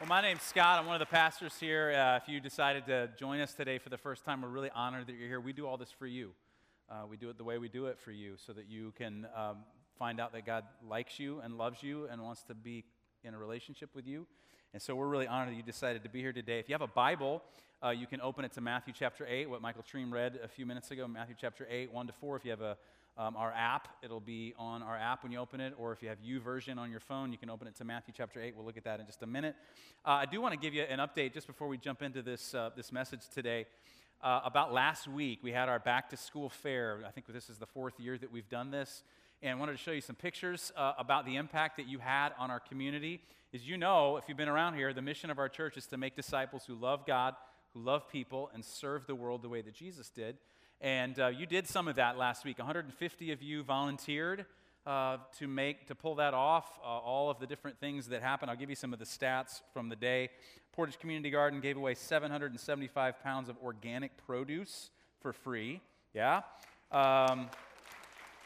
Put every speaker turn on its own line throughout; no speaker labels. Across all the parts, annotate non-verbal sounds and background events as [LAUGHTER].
Well, my name's Scott. I'm one of the pastors here. Uh, if you decided to join us today for the first time, we're really honored that you're here. We do all this for you. Uh, we do it the way we do it for you so that you can um, find out that God likes you and loves you and wants to be in a relationship with you. And so we're really honored that you decided to be here today. If you have a Bible, uh, you can open it to Matthew chapter 8, what Michael Treem read a few minutes ago, Matthew chapter 8, 1 to 4. If you have a um, our app. It'll be on our app when you open it, or if you have U YouVersion on your phone, you can open it to Matthew chapter 8. We'll look at that in just a minute. Uh, I do want to give you an update just before we jump into this, uh, this message today. Uh, about last week, we had our back to school fair. I think this is the fourth year that we've done this. And I wanted to show you some pictures uh, about the impact that you had on our community. As you know, if you've been around here, the mission of our church is to make disciples who love God, who love people, and serve the world the way that Jesus did. And uh, you did some of that last week. 150 of you volunteered uh, to make to pull that off. Uh, all of the different things that happened. I'll give you some of the stats from the day. Portage Community Garden gave away 775 pounds of organic produce for free. Yeah. Um,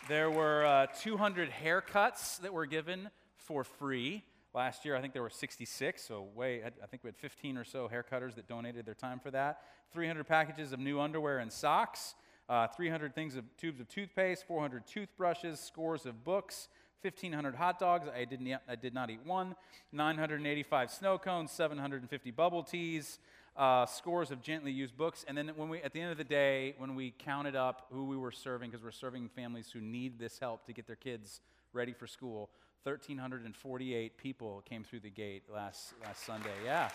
there were uh, 200 haircuts that were given for free. Last year, I think there were 66, so way, I think we had 15 or so haircutters that donated their time for that. 300 packages of new underwear and socks uh, 300 things of tubes of toothpaste, 400 toothbrushes, scores of books, 1,500 hot dogs. I, didn't I did not eat one. 985 snow cones, 750 bubble teas, uh, scores of gently used books. And then when we, at the end of the day, when we counted up who we were serving, because we're serving families who need this help to get their kids ready for school, 1,348 people came through the gate last, last Sunday. Yeah.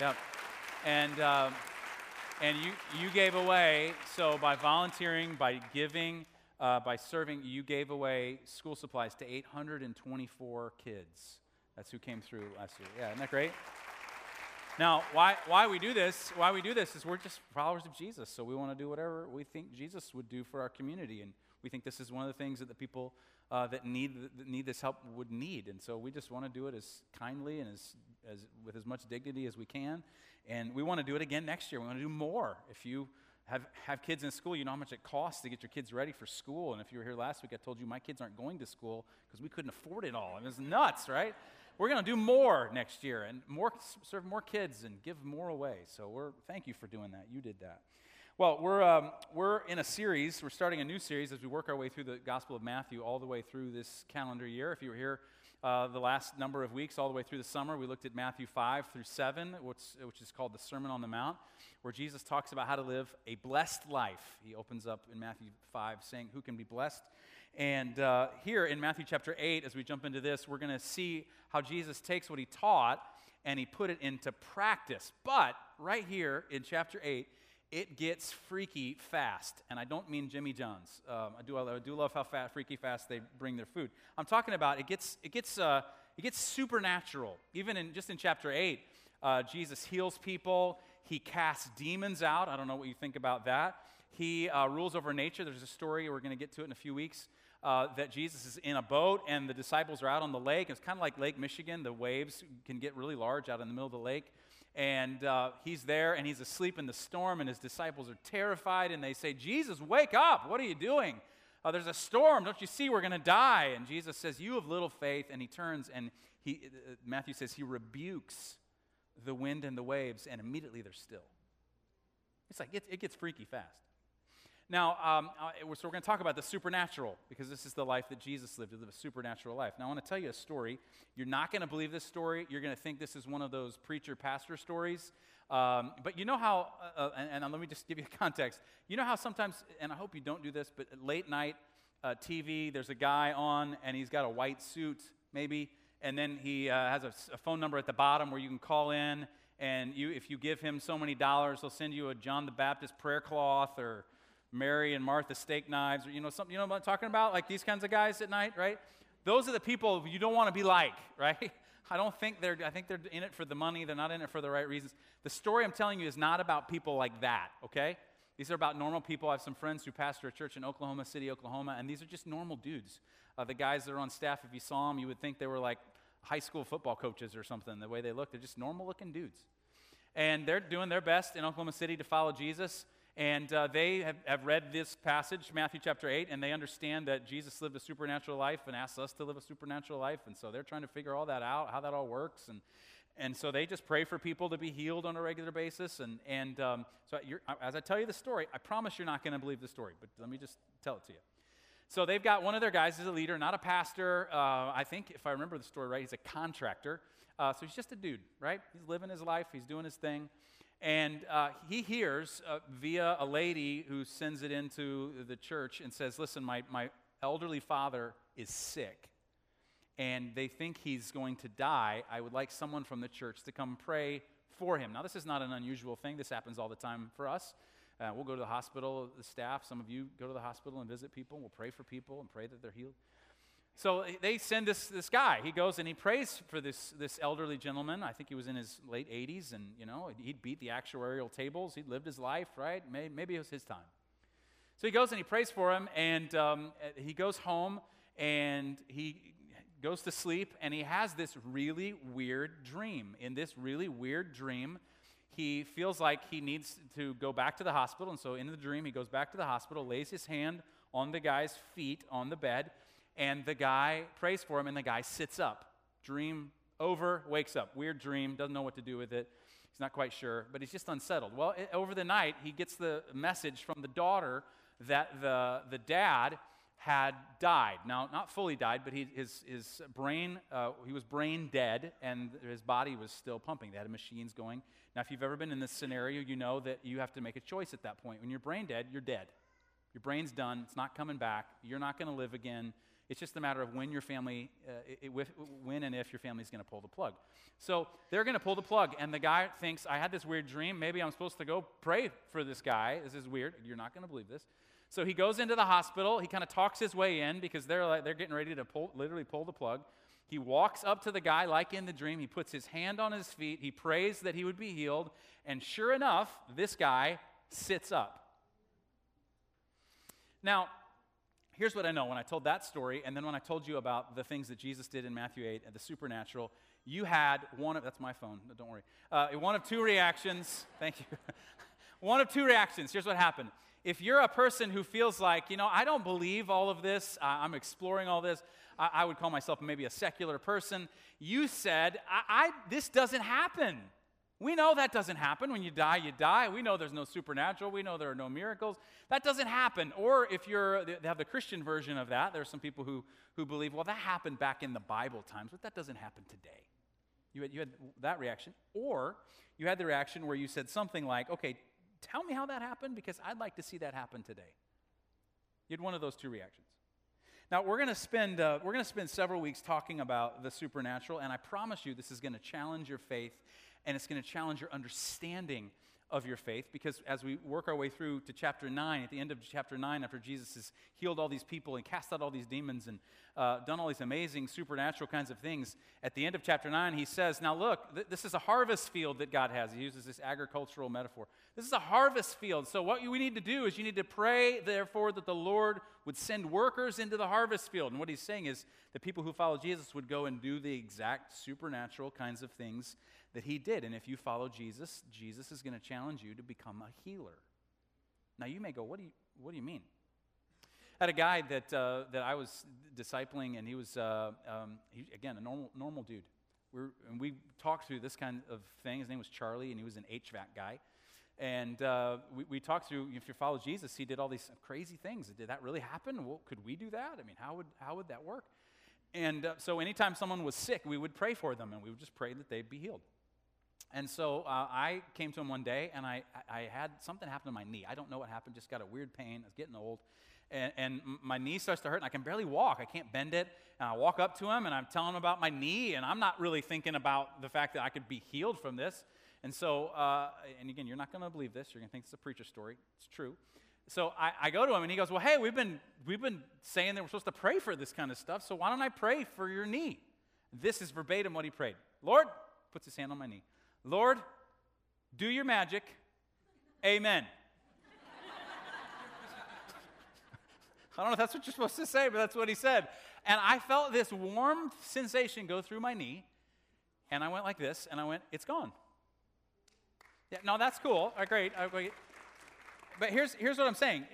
Yep. And. Um, and you, you gave away, so by volunteering, by giving, uh, by serving, you gave away school supplies to 824 kids. That's who came through last year. Yeah, isn't that great? Now, why, why we do this, why we do this is we're just followers of Jesus. So we want to do whatever we think Jesus would do for our community. And we think this is one of the things that the people uh, that need that need this help would need. And so we just want to do it as kindly and as, as with as much dignity as we can. And we want to do it again next year. We want to do more. If you have, have kids in school, you know how much it costs to get your kids ready for school. And if you were here last week, I told you my kids aren't going to school because we couldn't afford it all. It was nuts, right? We're going to do more next year and more, serve more kids and give more away. So we're, thank you for doing that. You did that. Well, we're, um, we're in a series. We're starting a new series as we work our way through the Gospel of Matthew all the way through this calendar year. If you were here uh, the last number of weeks, all the way through the summer, we looked at Matthew 5 through 7, which, which is called the Sermon on the Mount, where Jesus talks about how to live a blessed life. He opens up in Matthew 5 saying, Who can be blessed? And uh, here in Matthew chapter 8, as we jump into this, we're going to see how Jesus takes what he taught and he put it into practice. But right here in chapter 8, it gets freaky fast. And I don't mean Jimmy John's. Um, I, do, I do love how fast, freaky fast they bring their food. I'm talking about it gets, it gets, uh, it gets supernatural. Even in, just in chapter 8, uh, Jesus heals people, he casts demons out. I don't know what you think about that. He uh, rules over nature. There's a story, we're going to get to it in a few weeks, uh, that Jesus is in a boat and the disciples are out on the lake. It's kind of like Lake Michigan. The waves can get really large out in the middle of the lake and uh, he's there and he's asleep in the storm, and his disciples are terrified, and they say, Jesus, wake up! What are you doing? Uh, there's a storm. Don't you see we're going to die? And Jesus says, You have little faith. And he turns and he, uh, Matthew says, he rebukes the wind and the waves, and immediately they're still. It's like it, it gets freaky fast. Now, um, uh, so we're going to talk about the supernatural because this is the life that Jesus lived, a supernatural life. Now, I want to tell you a story. You're not going to believe this story. You're going to think this is one of those preacher pastor stories. Um, but you know how, uh, uh, and, and, let me just give you a [LAUGHS] context. You know how sometimes, and I hope you don't do this, but late night uh, TV, there's a guy on and he's got a white suit, maybe, and then he uh, has a, a phone number at the bottom where you can call in, and you, if you give him so many dollars, he'll send you a John the Baptist prayer cloth or Mary and Martha steak knives, or you know, something, you know what I'm talking about? Like these kinds of guys at night, right? Those are the people you don't want to be like, [LAUGHS] right? I don't think they're, I think they're in it for the money. They're not in it for the right reasons. The story I'm telling you is not about people like that, okay? These are about normal people. I have some friends who pastor a church in Oklahoma City, Oklahoma, and these are just normal dudes. Uh, the guys that are on staff, if you saw them, you would think they were like high school football coaches or something, the way they look. They're just normal looking dudes. And they're doing their best in Oklahoma City to follow Jesus. And uh, they have, have read this passage, Matthew chapter 8, and they understand that Jesus lived a supernatural life and asks us to live a supernatural life. And so they're trying to figure all that out, how that all works. And, And so they just pray for people to be healed on a regular basis. And, and um, so as I tell you the story, I promise you're not going to believe the story, but let me just tell it to you. So they've got one of their guys as a leader, not a pastor. Uh, I think, if I remember the story right, he's a contractor. Uh, so he's just a dude, right? He's living his life, he's doing his thing. And uh, he hears uh, via a lady who sends it into the church and says, Listen, my, my elderly father is sick and they think he's going to die. I would like someone from the church to come pray for him. Now, this is not an unusual thing, this happens all the time for us. Uh, we'll go to the hospital, the staff, some of you go to the hospital and visit people. We'll pray for people and pray that they're healed. So they send this, this guy. He goes and he prays for this, this elderly gentleman. I think he was in his late 80s, and you know he'd beat the actuarial tables. He'd lived his life, right? Maybe, it was his time. So he goes and he prays for him, and um, he goes home and he goes to sleep, and he has this really weird dream. In this really weird dream, he feels like he needs to go back to the hospital, and so in the dream he goes back to the hospital, lays his hand on the guy's feet on the bed and the guy prays for him, and the guy sits up. Dream over, wakes up. Weird dream, doesn't know what to do with it. He's not quite sure, but he's just unsettled. Well, it, over the night, he gets the message from the daughter that the, the dad had died. Now, not fully died, but he, his, his brain, uh, he was brain dead, and his body was still pumping. They had machines going. Now, if you've ever been in this scenario, you know that you have to make a choice at that point. When you're brain dead, you're dead. Your brain's done, it's not coming back, you're not going to live again. It's just a matter of when your family, uh, it, it, when and if your family's going to pull the plug. So they're going to pull the plug, and the guy thinks, I had this weird dream. Maybe I'm supposed to go pray for this guy. This is weird. You're not going to believe this. So he goes into the hospital. He kind of talks his way in because they're, like, they're getting ready to pull, literally pull the plug. He walks up to the guy like in the dream. He puts his hand on his feet. He prays that he would be healed. And sure enough, this guy sits up. Now, here's what I know when I told that story, and then when I told you about the things that Jesus did in Matthew 8 and the supernatural, you had one of, that's my phone, don't worry, uh, one of two reactions. [LAUGHS] Thank you. [LAUGHS] one of two reactions. Here's what happened. If you're a person who feels like, you know, I don't believe all of this, I'm exploring all this, I, I, would call myself maybe a secular person, you said, I, I this doesn't happen. We know that doesn't happen. When you die, you die. We know there's no supernatural. We know there are no miracles. That doesn't happen. Or if you're, they have the Christian version of that, there are some people who, who believe, well, that happened back in the Bible times, but that doesn't happen today. You had, you had that reaction. Or you had the reaction where you said something like, okay, tell me how that happened because I'd like to see that happen today. You had one of those two reactions. Now we're going to spend uh, we're going to spend several weeks talking about the supernatural, and I promise you this is going to challenge your faith and it's going to challenge your understanding of your faith because as we work our way through to chapter 9, at the end of chapter 9, after Jesus has healed all these people and cast out all these demons and uh, done all these amazing supernatural kinds of things, at the end of chapter 9, he says, Now look, th- this is a harvest field that God has. He uses this agricultural metaphor. This is a harvest field. So, what we need to do is you need to pray, therefore, that the Lord would send workers into the harvest field. And what he's saying is the people who follow Jesus would go and do the exact supernatural kinds of things that he did. And if you follow Jesus, Jesus is going to challenge you to become a healer. Now, you may go, What do you, what do you mean? Had a guy that, uh, that I was discipling, and he was, uh, um, he, again, a normal, normal dude. We're, and we talked through this kind of thing. His name was Charlie, and he was an HVAC guy. And uh, we, we, talked through, if you follow Jesus, he did all these crazy things. Did that really happen? Well, could we do that? I mean, how would, how would that work? And uh, so anytime someone was sick, we would pray for them, and we would just pray that they'd be healed. And so uh, I came to him one day and I, I had something happen to my knee. I don't know what happened, just got a weird pain. I was getting old. And, and my knee starts to hurt and I can barely walk. I can't bend it. And I walk up to him and I'm telling him about my knee and I'm not really thinking about the fact that I could be healed from this. And so, uh, and again, you're not going to believe this. You're going to think it's a preacher story. It's true. So I, I, go to him and he goes, Well, hey, we've been, we've been saying that we're supposed to pray for this kind of stuff. So why don't I pray for your knee? This is verbatim what he prayed. Lord, puts his hand on my knee. Lord, do your magic. Amen. I don't know if that's what you're supposed to say, but that's what he said. And I felt this warm sensation go through my knee, and I went like this, and I went, It's gone. Yeah, no, that's cool. great. But here's, here's what I'm saying.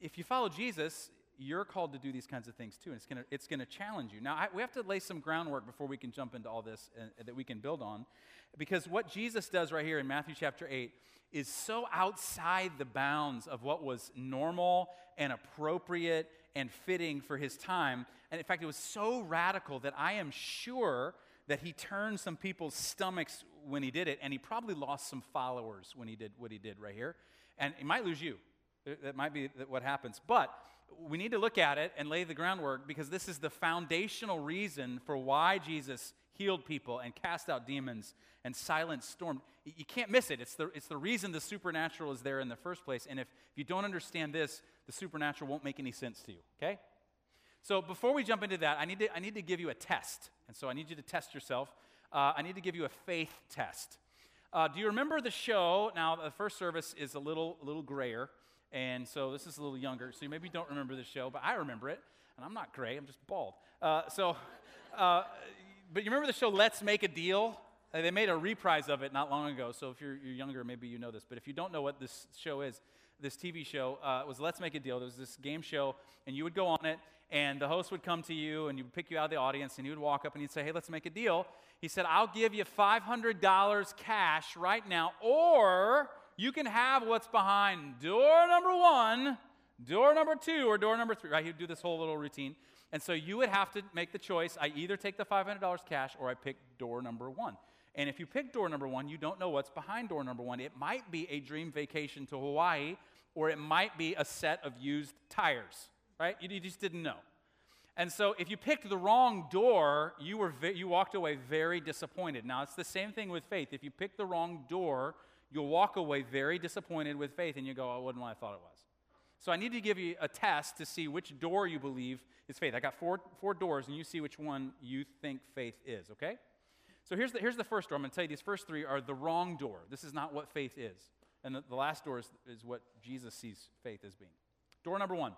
If you follow Jesus, you're called to do these kinds of things too, and it's going to it's gonna challenge you. Now, I, we have to lay some groundwork before we can jump into all this uh, that we can build on. Because what Jesus does right here in Matthew chapter 8 is so outside the bounds of what was normal and appropriate and fitting for his time. And in fact, it was so radical that I am sure that he turned some people's stomachs when he did it, and he probably lost some followers when he did what he did right here. And he might lose you. That might be what happens. But we need to look at it and lay the groundwork because this is the foundational reason for why Jesus healed people and cast out demons and silenced storms. You can't miss it. It's the, it's the reason the supernatural is there in the first place. And if, if you don't understand this, the supernatural won't make any sense to you, okay? So before we jump into that, I need to, I need to give you a test. And so I need you to test yourself. Uh, I need to give you a faith test. Uh, do you remember the show? Now, the first service is a little, a little grayer. And so this is a little younger. So you maybe don't remember the show, but I remember it. And I'm not gray, I'm just bald. Uh, so, uh, but you remember the show Let's Make a Deal? Uh, they made a reprise of it not long ago. So if you're, you're younger, maybe you know this. But if you don't know what this show is, this TV show uh, was Let's Make a Deal. There was this game show, and you would go on it, and the host would come to you, and he would pick you out of the audience, and he would walk up and he'd say, Hey, let's make a deal. He said, I'll give you $500 cash right now, or you can have what's behind door number one, door number two, or door number three. Right? He'd do this whole little routine. And so you would have to make the choice. I either take the $500 cash or I pick door number one. And if you pick door number one, you don't know what's behind door number one. It might be a dream vacation to Hawaii, or it might be a set of used tires, right? You, just didn't know. And so if you picked the wrong door, you, were you walked away very disappointed. Now, it's the same thing with faith. If you pick the wrong door, you'll walk away very disappointed with faith and you go, oh, wasn't what I thought it was. So I need to give you a test to see which door you believe is faith. I got four, four doors, and you see which one you think faith is, okay? So here's the, here's the first door. I'm going to tell you these first three are the wrong door. This is not what faith is. And the, the last door is, is what Jesus sees faith as being. Door number one.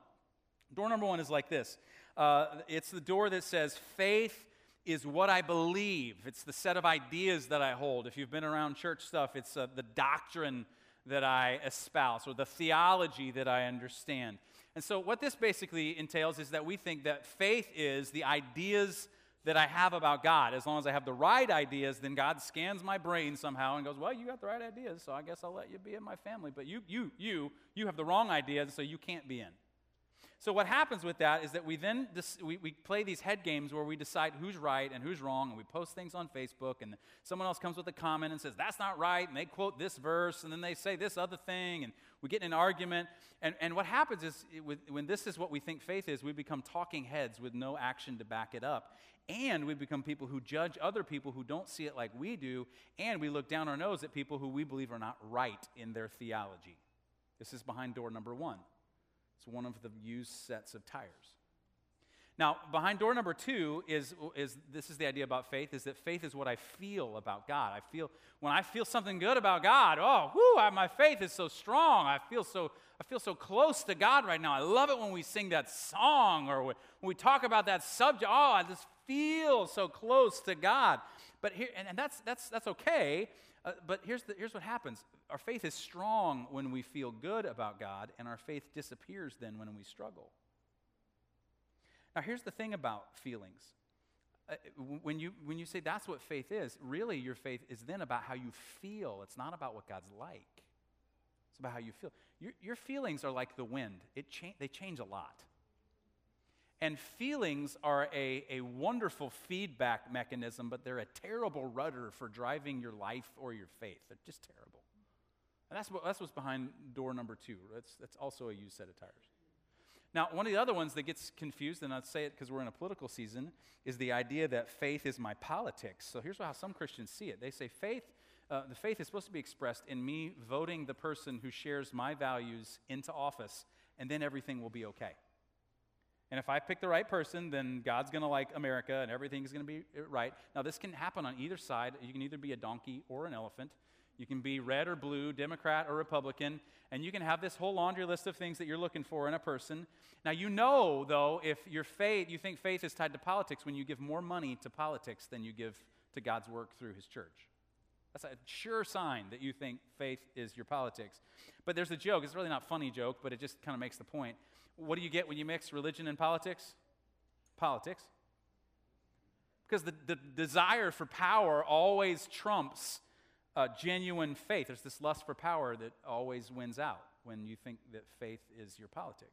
Door number one is like this uh, it's the door that says, faith is what I believe. It's the set of ideas that I hold. If you've been around church stuff, it's uh, the doctrine that I espouse or the theology that I understand. And so, what this basically entails is that we think that faith is the ideas that I have about God. As long as I have the right ideas, then God scans my brain somehow and goes, "Well, you got the right ideas, so I guess I'll let you be in my family." But you, you, you, you have the wrong ideas, so you can't be in. So what happens with that is that we then dis- we, we play these head games where we decide who's right and who's wrong, and we post things on Facebook, and someone else comes with a comment and says that's not right, and they quote this verse, and then they say this other thing, and we get in an argument. And, and what happens is when this is what we think faith is, we become talking heads with no action to back it up. And we become people who judge other people who don't see it like we do, and we look down our nose at people who we believe are not right in their theology. This is behind door number one. It's one of the used sets of tires. Now, behind door number two is, is this is the idea about faith, is that faith is what I feel about God. I feel, when I feel something good about God, oh, whoo, my faith is so strong. I feel so, I feel so close to God right now. I love it when we sing that song or when we talk about that subject. Oh, I just feel so close to God. But here, and, and that's, that's, that's okay. Uh, but here's, the, here's what happens our faith is strong when we feel good about God, and our faith disappears then when we struggle. Now, here's the thing about feelings. Uh, when, you, when you say that's what faith is, really your faith is then about how you feel. It's not about what God's like, it's about how you feel. Your, your feelings are like the wind, it cha- they change a lot. And feelings are a, a wonderful feedback mechanism, but they're a terrible rudder for driving your life or your faith. They're just terrible. And that's, what, that's what's behind door number two. That's, that's also a used set of tires. Now, one of the other ones that gets confused, and I'll say it because we're in a political season, is the idea that faith is my politics. So here's how some Christians see it. They say faith, uh, the faith is supposed to be expressed in me voting the person who shares my values into office, and then everything will be okay. And if I pick the right person, then God's going to like America and everything's going to be uh, right. Now, this can happen on either side. You can either be a donkey or an elephant. You can be red or blue, Democrat or Republican, and you can have this whole laundry list of things that you're looking for in a person. Now, you know, though, if your faith, you think faith is tied to politics when you give more money to politics than you give to God's work through his church. That's a sure sign that you think faith is your politics. But there's a joke. It's really not a funny joke, but it just kind of makes the point what do you get when you mix religion and politics? Politics. Because the, the desire for power always trumps uh, genuine faith. There's this lust for power that always wins out when you think that faith is your politics.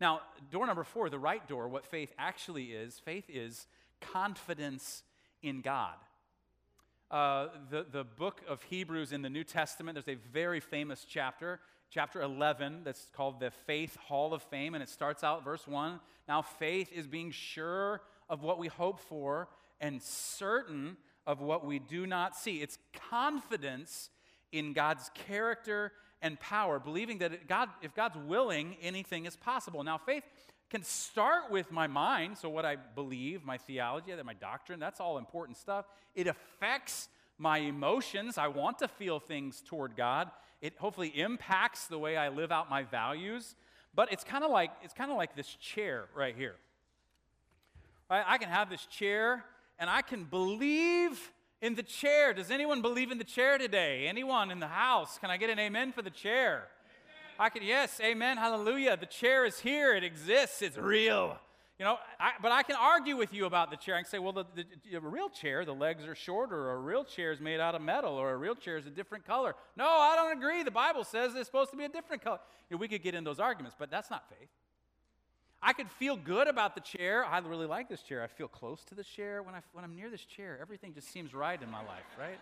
Now, door number four, the right door, what faith actually is faith is confidence in God. Uh, the, the book of Hebrews in the New Testament, there's a very famous chapter, chapter 11, that's called the Faith Hall of Fame, and it starts out verse 1. Now, faith is being sure of what we hope for and certain of what we do not see. It's confidence in God's character and power, believing that God, if God's willing, anything is possible. Now, faith can start with my mind, so what I believe, my theology, my doctrine, that's all important stuff. It affects my emotions. I want to feel things toward God. It hopefully impacts the way I live out my values. But it's kind of like it's kind of like this chair right here. Right? I can have this chair and I can believe in the chair. Does anyone believe in the chair today? Anyone in the house? Can I get an amen for the chair? Amen. I can, yes, amen, hallelujah. The chair is here, it exists, it's real. You know, I, but I can argue with you about the chair. I can say, well, the, the, the, real chair, the legs are shorter, or a real chair is made out of metal, or a real chair is a different color. No, I don't agree. The Bible says it's supposed to be a different color. You know, we could get in those arguments, but that's not faith. I could feel good about the chair. I really like this chair. I feel close to the chair. When, I, when I'm near this chair, everything just seems right in my life, right?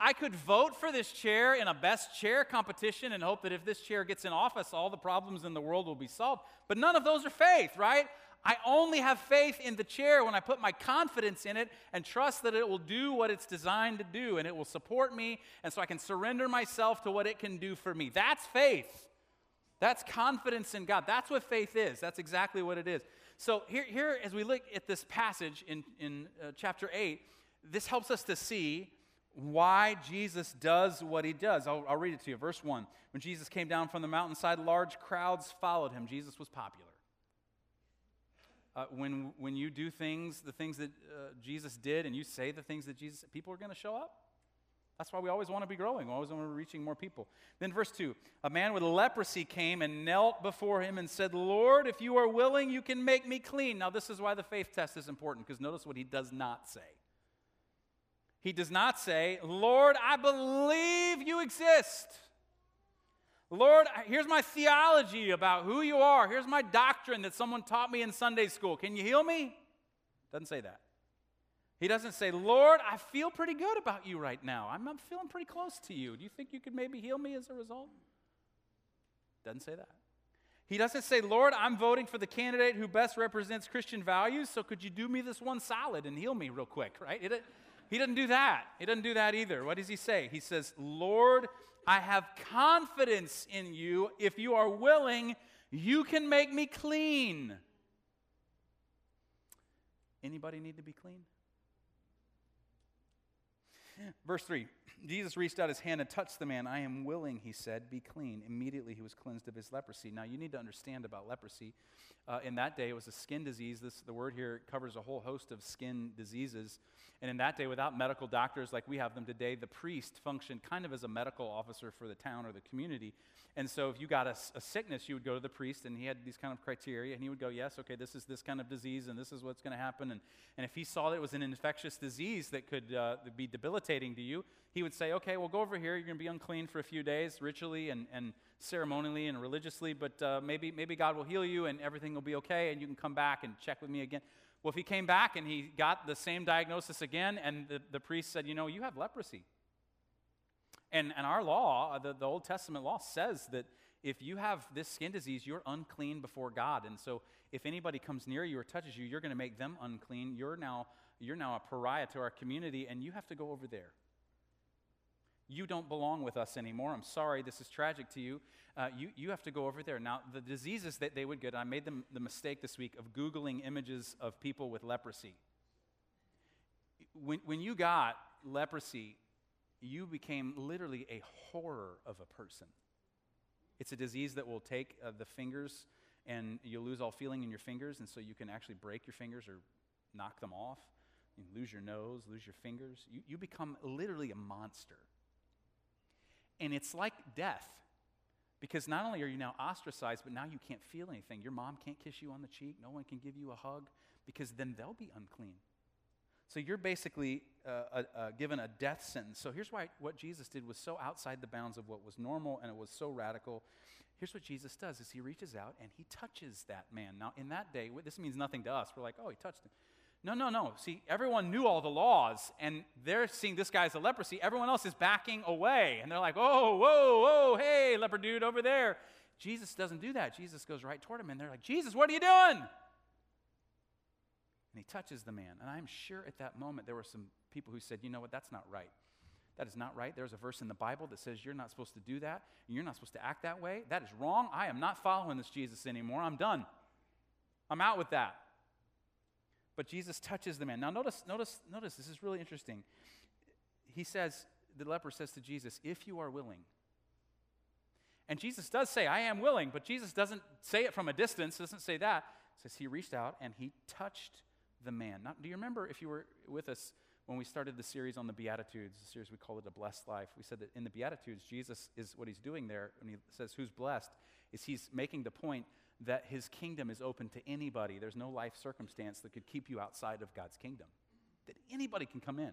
I could vote for this chair in a best chair competition and hope that if this chair gets in office, all the problems in the world will be solved. But none of those are faith, right? I only have faith in the chair when I put my confidence in it and trust that it will do what it's designed to do and it will support me, and so I can surrender myself to what it can do for me. That's faith. That's confidence in God. That's what faith is. That's exactly what it is. So, here, here as we look at this passage in, in uh, chapter 8, this helps us to see why Jesus does what he does. I'll, I'll read it to you. Verse 1 When Jesus came down from the mountainside, large crowds followed him. Jesus was popular. Uh, when, when you do things, the things that uh, Jesus did, and you say the things that Jesus, people are going to show up. That's why we always want to be growing. We always want to be reaching more people. Then, verse 2 A man with leprosy came and knelt before him and said, Lord, if you are willing, you can make me clean. Now, this is why the faith test is important, because notice what he does not say. He does not say, Lord, I believe you exist. Lord, here's my theology about who you are. Here's my doctrine that someone taught me in Sunday school. Can you heal me? Doesn't say that. He doesn't say, Lord, I feel pretty good about you right now. I'm, I'm feeling pretty close to you. Do you think you could maybe heal me as a result? Doesn't say that. He doesn't say, Lord, I'm voting for the candidate who best represents Christian values, so could you do me this one solid and heal me real quick, right? He, he doesn't do that. He doesn't do that either. What does he say? He says, Lord, I have confidence in you. If you are willing, you can make me clean. Anybody need to be clean? Verse 3 Jesus reached out his hand and touched the man. I am willing, he said, be clean. Immediately he was cleansed of his leprosy. Now, you need to understand about leprosy. Uh, in that day, it was a skin disease. This, the word here covers a whole host of skin diseases. And in that day, without medical doctors like we have them today, the priest functioned kind of as a medical officer for the town or the community. And so if you got a, a, sickness, you would go to the priest, and he had these kind of criteria, and he would go, Yes, okay, this is this kind of disease, and this is what's going to happen. And, and if he saw that it was an infectious disease that could uh, be debilitating to you, he would say, Okay, well, go over here. You're going to be unclean for a few days, ritually and, and ceremonially and religiously, but uh, maybe, maybe God will heal you, and everything will be okay, and you can come back and check with me again. Well, if he came back and he got the same diagnosis again, and the, the priest said, You know, you have leprosy. And, and our law, uh, the, the Old Testament law, says that if you have this skin disease, you're unclean before God. And so if anybody comes near you or touches you, you're going to make them unclean. You're now, you're now a pariah to our community, and you have to go over there. You don't belong with us anymore. I'm sorry, this is tragic to you. Uh, you, you have to go over there. Now, the diseases that they would get, I made them the mistake this week of Googling images of people with leprosy. When, when you got leprosy, you became literally a horror of a person. It's a disease that will take uh, the fingers and you'll lose all feeling in your fingers, and so you can actually break your fingers or knock them off. You lose your nose, lose your fingers. You, you become literally a monster. And it's like death. Because not only are you now ostracized, but now you can't feel anything. Your mom can't kiss you on the cheek, no one can give you a hug, because then they'll be unclean. So you're basically uh, uh, uh, given a death sentence. So here's why what Jesus did was so outside the bounds of what was normal and it was so radical. Here's what Jesus does is he reaches out and he touches that man. Now in that day, this means nothing to us. We're like, "Oh, he touched him." No, no, no. See, everyone knew all the laws, and they're seeing this guy as a leprosy. Everyone else is backing away, and they're like, oh, whoa, whoa, hey, leper dude over there. Jesus doesn't do that. Jesus goes right toward him, and they're like, Jesus, what are you doing? And he touches the man. And I'm sure at that moment there were some people who said, you know what, that's not right. That is not right. There's a verse in the Bible that says you're not supposed to do that, and you're not supposed to act that way. That is wrong. I am not following this Jesus anymore. I'm done. I'm out with that. But Jesus touches the man. Now, notice, notice, notice, this is really interesting. He says, the leper says to Jesus, if you are willing. And Jesus does say, I am willing, but Jesus doesn't say it from a distance, doesn't say that. It says he reached out and he touched the man. Now, do you remember if you were with us when we started the series on the Beatitudes, the series we call it A Blessed Life? We said that in the Beatitudes, Jesus is what he's doing there when he says, Who's blessed? is he's making the point that his kingdom is open to anybody. There's no life circumstance that could keep you outside of God's kingdom, that anybody can come in.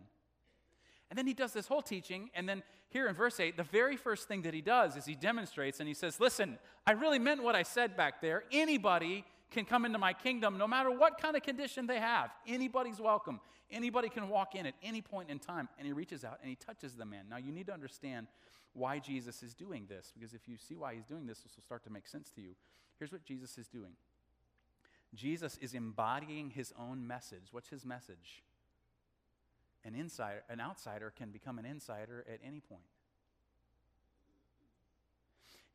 And then he does this whole teaching, and then here in verse 8, the very first thing that he does is he demonstrates and he says, Listen, I really meant what I said back there. Anybody can come into my kingdom no matter what kind of condition they have. Anybody's welcome. Anybody can walk in at any point in time. And he reaches out and he touches the man. Now, you need to understand why Jesus is doing this, because if you see why he's doing this, this will start to make sense to you. Here's what Jesus is doing Jesus is embodying his own message. What's his message? An insider, an outsider can become an insider at any point.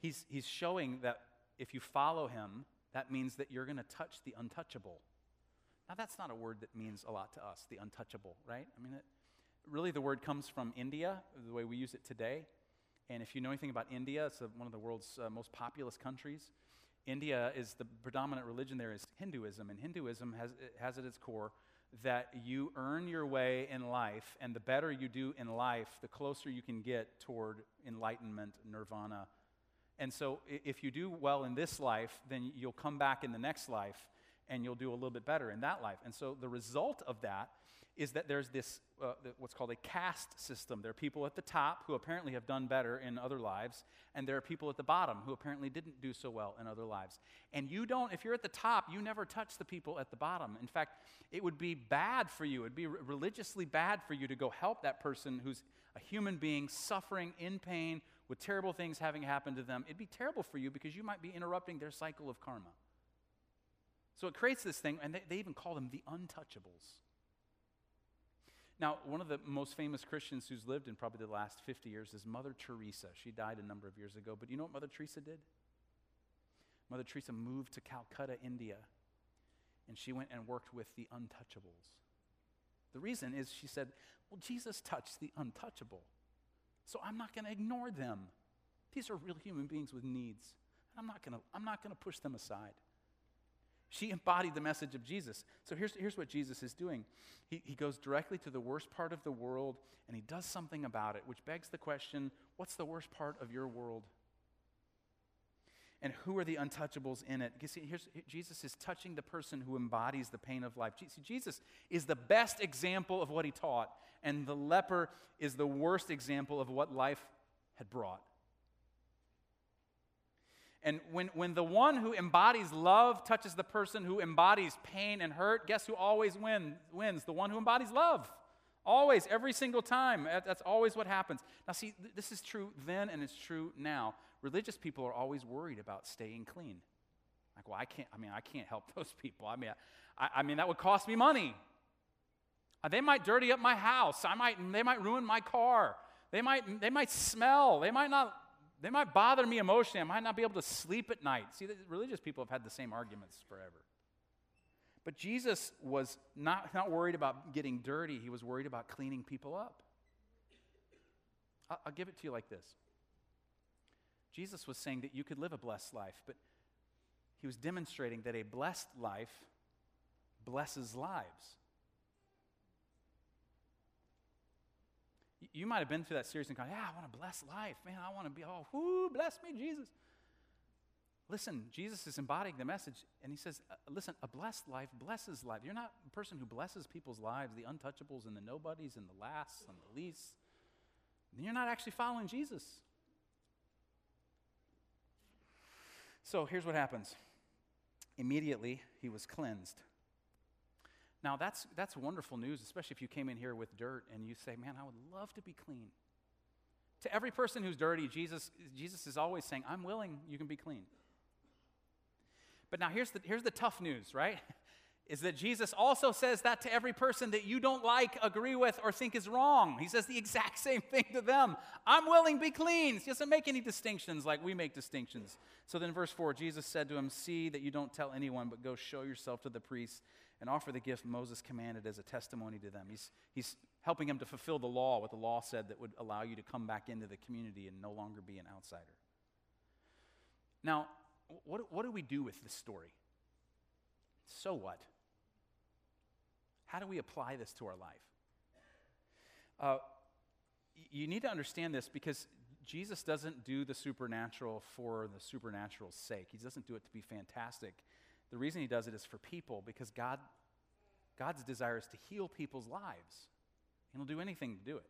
He's, he's showing that if you follow him, that means that you're going to touch the untouchable. Now, that's not a word that means a lot to us, the untouchable, right? I mean, it, really, the word comes from India, the way we use it today. And if you know anything about India, it's a, one of the world's uh, most populous countries. India is the predominant religion there is Hinduism, and Hinduism has, has at its core that you earn your way in life, and the better you do in life, the closer you can get toward enlightenment, nirvana. And so, if you do well in this life, then you'll come back in the next life and you'll do a little bit better in that life. And so, the result of that is that there's this, uh, what's called a caste system. There are people at the top who apparently have done better in other lives, and there are people at the bottom who apparently didn't do so well in other lives. And you don't, if you're at the top, you never touch the people at the bottom. In fact, it would be bad for you, it'd be religiously bad for you to go help that person who's a human being suffering in pain with terrible things having happened to them. It'd be terrible for you because you might be interrupting their cycle of karma. So it creates this thing, and they, they even call them the untouchables. Now, one of the most famous Christians who's lived in probably the last 50 years is Mother Teresa. She died a number of years ago, but you know what Mother Teresa did? Mother Teresa moved to Calcutta, India, and she went and worked with the untouchables. The reason is she said, Well, Jesus touched the untouchable, so I'm not going to ignore them. These are real human beings with needs. I'm not going to I'm not going to push them aside. She embodied the message of Jesus. So here's, here's what Jesus is doing he, he goes directly to the worst part of the world and he does something about it, which begs the question what's the worst part of your world? And who are the untouchables in it? You see, here's, Jesus is touching the person who embodies the pain of life. See, Jesus is the best example of what he taught, and the leper is the worst example of what life had brought. And when, when the one who embodies love touches the person who embodies pain and hurt, guess who always win, wins? The one who embodies love. Always, every single time. That's always what happens. Now, see, this is true then and it's true now. Religious people are always worried about staying clean. Like, well, I can't, I mean, I can't help [LAUGHS] those people. I mean, I, I mean, that would cost me money. Uh, they might dirty up my house. I might, they might ruin my car. They might, they might smell. They might not they might bother me emotionally. I might not be able to sleep at night. See, religious people have had the same arguments forever. But Jesus was not, not worried about getting dirty, he was worried about cleaning people up. I'll, I'll give it to you like this Jesus was saying that you could live a blessed life, but he was demonstrating that a blessed life blesses lives. You might have been through that series and gone, Yeah, I want to bless life. Man, I want to be, oh, whoo, bless me, Jesus. Listen, Jesus is embodying the message, and he says, uh, Listen, a blessed life blesses life. You're not a person who blesses people's lives, the untouchables and the nobodies and the lasts and the least. Then you're not actually following Jesus. So here's what happens immediately he was cleansed. Now, that's, that's wonderful news, especially if you came in here with dirt and you say, Man, I would love to be clean. To every person who's dirty, Jesus, Jesus is always saying, I'm willing, you can be clean. But now here's the, here's the tough news, right? [LAUGHS] Is that Jesus also says that to every person that you don't like, agree with, or think is wrong. He says the exact [LAUGHS] same thing to them. I'm willing, be clean. He doesn't make any distinctions like we make distinctions. So then, verse 4 Jesus said to him, See that you don't tell anyone, but go show yourself to the priests and offer the gift Moses commanded as a testimony to them. He's, he's helping him to fulfill the law, what the law said that would allow you to come back into the community and no longer be an outsider. Now, what, what do we do with this story? So what? How do we apply this to our life? Uh, you need to understand this because Jesus doesn't do the supernatural for the supernatural's sake. He doesn't do it to be fantastic. The reason he does it is for people because God, God's desire is to heal people's lives. And he'll do anything to do it.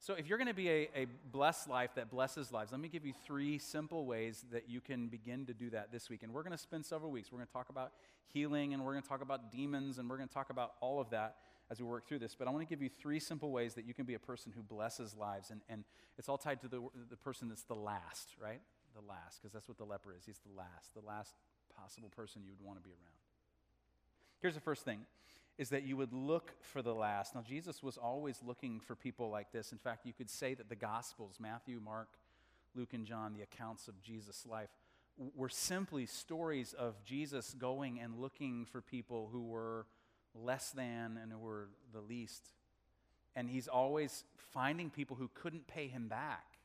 So, if you're going to be a, a blessed life that blesses lives, let me give you three simple ways that you can begin to do that this week. And we're going to spend several weeks. We're going to talk about healing and we're going to talk about demons and we're going to talk about all of that as we work through this. But I want to give you three simple ways that you can be a person who blesses lives. And, and it's all tied to the, the person that's the last, right? The last, because that's what the leper is. He's the last, the last possible person you would want to be around. Here's the first thing is that you would look for the last. Now, Jesus was always looking for people like this. In fact, you could say that the Gospels, Matthew, Mark, Luke, and John, the accounts of Jesus' life, were simply stories of Jesus going and looking for people who were less than and who were the least. And he's always finding people who couldn't pay him back.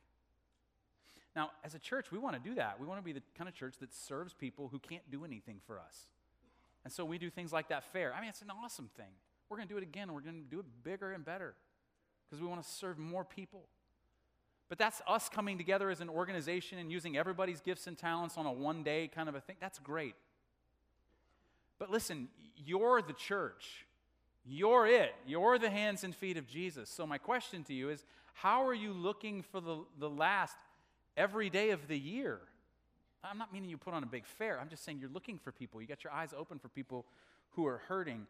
Now, as a church, we want to do that. We want to be the kind of church that serves people who can't do anything for us. And so we do things like that fair. I mean, it's an awesome thing. We're going to do it again, we're going to do it bigger and better because we want to serve more people. But that's us coming together as an organization and using everybody's gifts and talents on a one day kind of a thing. That's great. But listen, you're the church. You're it. You're the hands and feet of Jesus. So, my question to you is how are you looking for the, the last every day of the year? I'm not meaning you put on a big fair. I'm just saying you're looking for people. You got your eyes open for people who are hurting.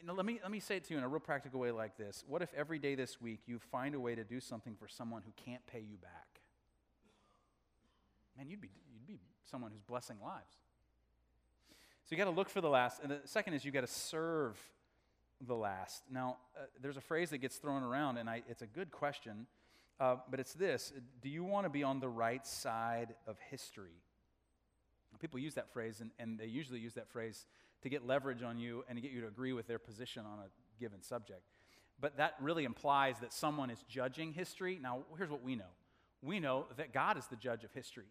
You know, let, me, let me say it to you in a real practical way like this. What if every day this week you find a way to do something for someone who can't pay you back? Man, you'd be, you'd be someone who's blessing lives. So you got to look for the last. And the second is you got to serve the last. Now, uh, there's a phrase that gets thrown around, and I, it's a good question, uh, but it's this Do you want to be on the right side of history? People use that phrase, and, and they usually use that phrase to get leverage on you and to get you to agree with their position on a given subject. But that really implies that someone is judging history. Now, here's what we know we know that God is the judge of history.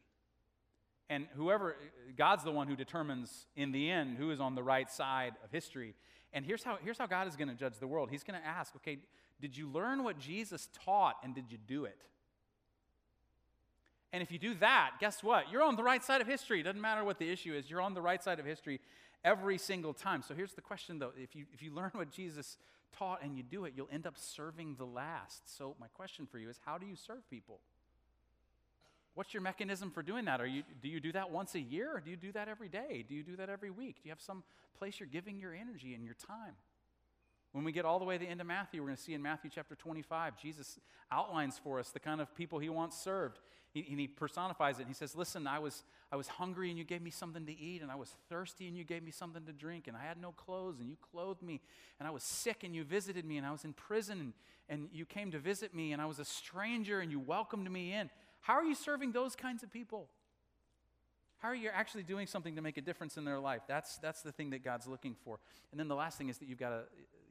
And whoever, God's the one who determines in the end who is on the right side of history. And here's how, here's how God is going to judge the world He's going to ask, okay, did you learn what Jesus taught and did you do it? And if you do that, guess what? You're on the right side of history. It doesn't matter what the issue is, you're on the right side of history every single time. So here's the question though if you, if you learn what Jesus taught and you do it, you'll end up serving the last. So my question for you is how do you serve people? What's your mechanism for doing that? Are you, do you do that once a year or do you do that every day? Do you do that every week? Do you have some place you're giving your energy and your time? When we get all the way to the end of Matthew, we're going to see in Matthew chapter 25, Jesus outlines for us the kind of people he wants served. He, and he personifies it. And He says, Listen, I was, I was hungry and you gave me something to eat, and I was thirsty and you gave me something to drink, and I had no clothes and you clothed me, and I was sick and you visited me, and I was in prison and, and you came to visit me, and I was a stranger and you welcomed me in. How are you serving those kinds of people? How are you actually doing something to make a difference in their life? That's, that's the thing that God's looking for. And then the last thing is that you've got to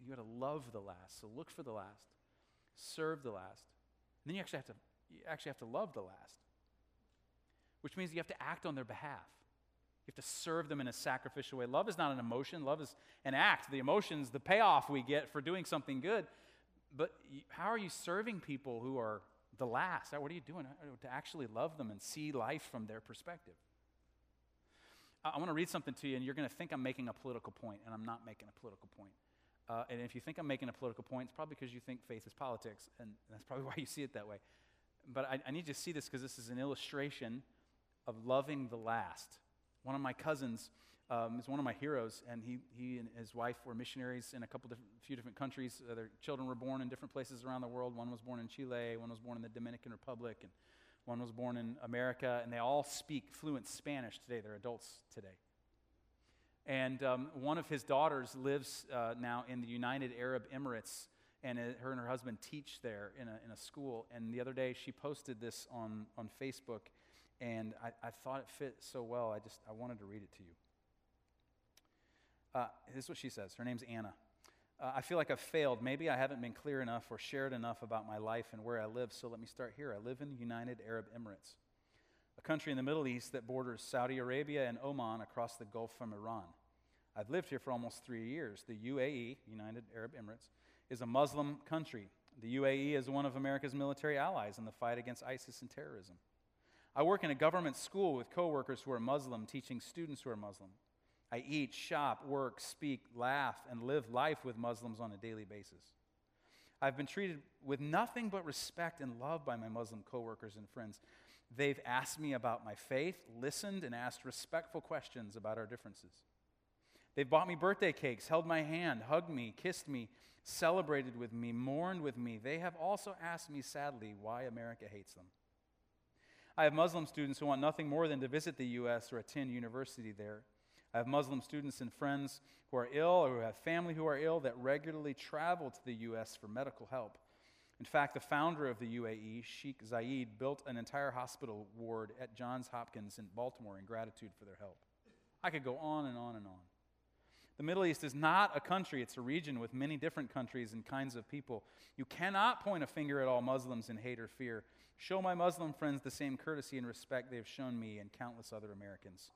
you got to love the last. So look for the last, serve the last. And then you actually have to you actually have to love the last. Which means you have to act on their behalf. You have to serve them in a sacrificial way. Love is not an emotion, love is an act. The emotion's the payoff we get for doing something good. But how are you serving people who are the last? What are you doing uh, to actually love them and see life from their perspective? I, I want to read something to you, and you're going to think I'm making a political point, and I'm not making a political point. Uh, and if you think I'm making a political point, it's probably because you think faith is politics, and that's probably why you see it that way. But I, I need you to see this because this is an illustration of loving the last. One of my cousins um, is one of my heroes, and he, he and his wife were missionaries in a couple different, few different countries. Uh, their children were born in different places around the world. One was born in Chile, one was born in the Dominican Republic, and one was born in America, and they all speak fluent Spanish today. They're adults today. And um, one of his daughters lives uh, now in the United Arab Emirates, and uh, her and her husband teach there in a, in a school. And the other day, she posted this on, on Facebook, and I, I thought it fit so well, I just I wanted to read it to you. Uh, this is what she says. Her name's Anna. Uh, I feel like I've failed. Maybe I haven't been clear enough or shared enough about my life and where I live, so let me start here. I live in the United Arab Emirates, a country in the Middle East that borders Saudi Arabia and Oman across the Gulf from Iran. I've lived here for almost three years. The UAE, United Arab Emirates, is a Muslim country. The UAE is one of America's military allies in the fight against ISIS and terrorism. I work in a government school with coworkers who are Muslim, teaching students who are Muslim. I eat, shop, work, speak, laugh, and live life with Muslims on a daily basis. I've been treated with nothing but respect and love by my Muslim coworkers and friends. They've asked me about my faith, listened, and asked respectful questions about our differences. They've bought me birthday cakes, held my hand, hugged me, kissed me, celebrated with me, mourned with me. They have also asked me sadly why America hates them. I have Muslim students who want nothing more than to visit the U.S. or attend university there. I have Muslim students and friends who are ill or who have family who are ill that regularly travel to the U.S. for medical help. In fact, the founder of the UAE, Sheikh Zayed, built an entire hospital ward at Johns Hopkins in Baltimore in gratitude for their help. I could go on and on and on. The Middle East is not a country, it's a region with many different countries and kinds of people. You cannot point a finger at all Muslims in hate or fear. Show my Muslim friends the same courtesy and respect they have shown me and countless other Americans.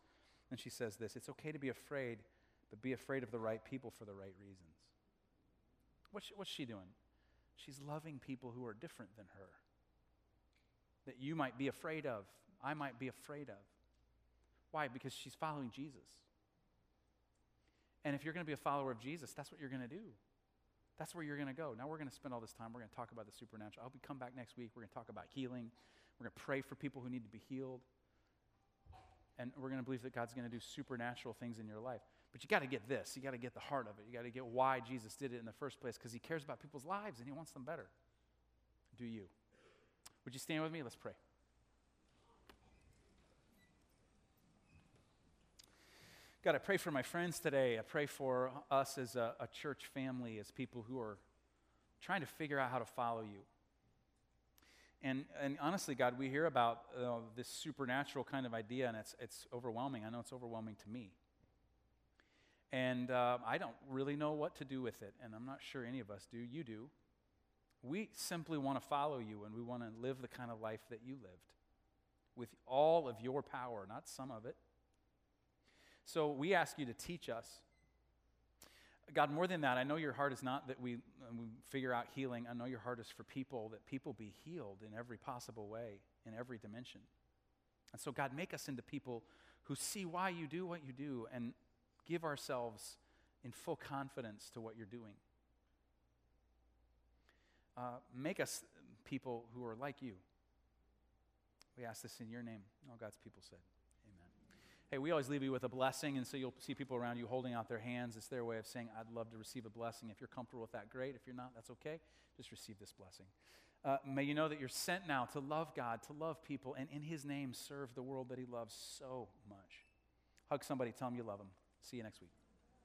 And she says this It's okay to be afraid, but be afraid of the right people for the right reasons. What's she, what's she doing? She's loving people who are different than her. That you might be afraid of, I might be afraid of. Why? Because she's following Jesus. And if you're going to be a follower of Jesus, that's what you're going to do. That's where you're going to go. Now we're going to spend all this time. We're going to talk about the supernatural. I hope you come back next week. We're going to talk about healing. We're going to pray for people who need to be healed and we're going to believe that God's going to do supernatural things in your life. But you got to get this. You got to get the heart of it. You got to get why Jesus did it in the first place because he cares about people's lives and he wants them better. Do you? Would you stand with me? Let's pray. God, I pray for my friends today. I pray for us as a, a church family, as people who are trying to figure out how to follow you. And, and honestly, God, we hear about uh, this supernatural kind of idea, and it's, it's overwhelming. I know it's overwhelming to me. And uh, I don't really know what to do with it, and I'm not sure any of us do. You do. We simply want to follow you, and we want to live the kind of life that you lived with all of your power, not some of it. So we ask you to teach us God, more than that, I know your heart is not that we, uh, we figure out healing. I know your heart is for people, that people be healed in every possible way, in every dimension. And so, God, make us into people who see why you do what you do and give ourselves in full confidence to what you're doing. Uh, make us people who are like you. We ask this in your name. All God's people said. Amen. Hey, we always leave you with a blessing, and so you'll see people around you holding out their hands. It's their way of saying, I'd love to receive a blessing. If you're comfortable with that, great. If you're not, that's okay. Just receive this blessing. Uh, may you know that you're sent now to love God, to love people, and in His name serve the world that He loves so much. Hug somebody, tell them you love them. See you next week.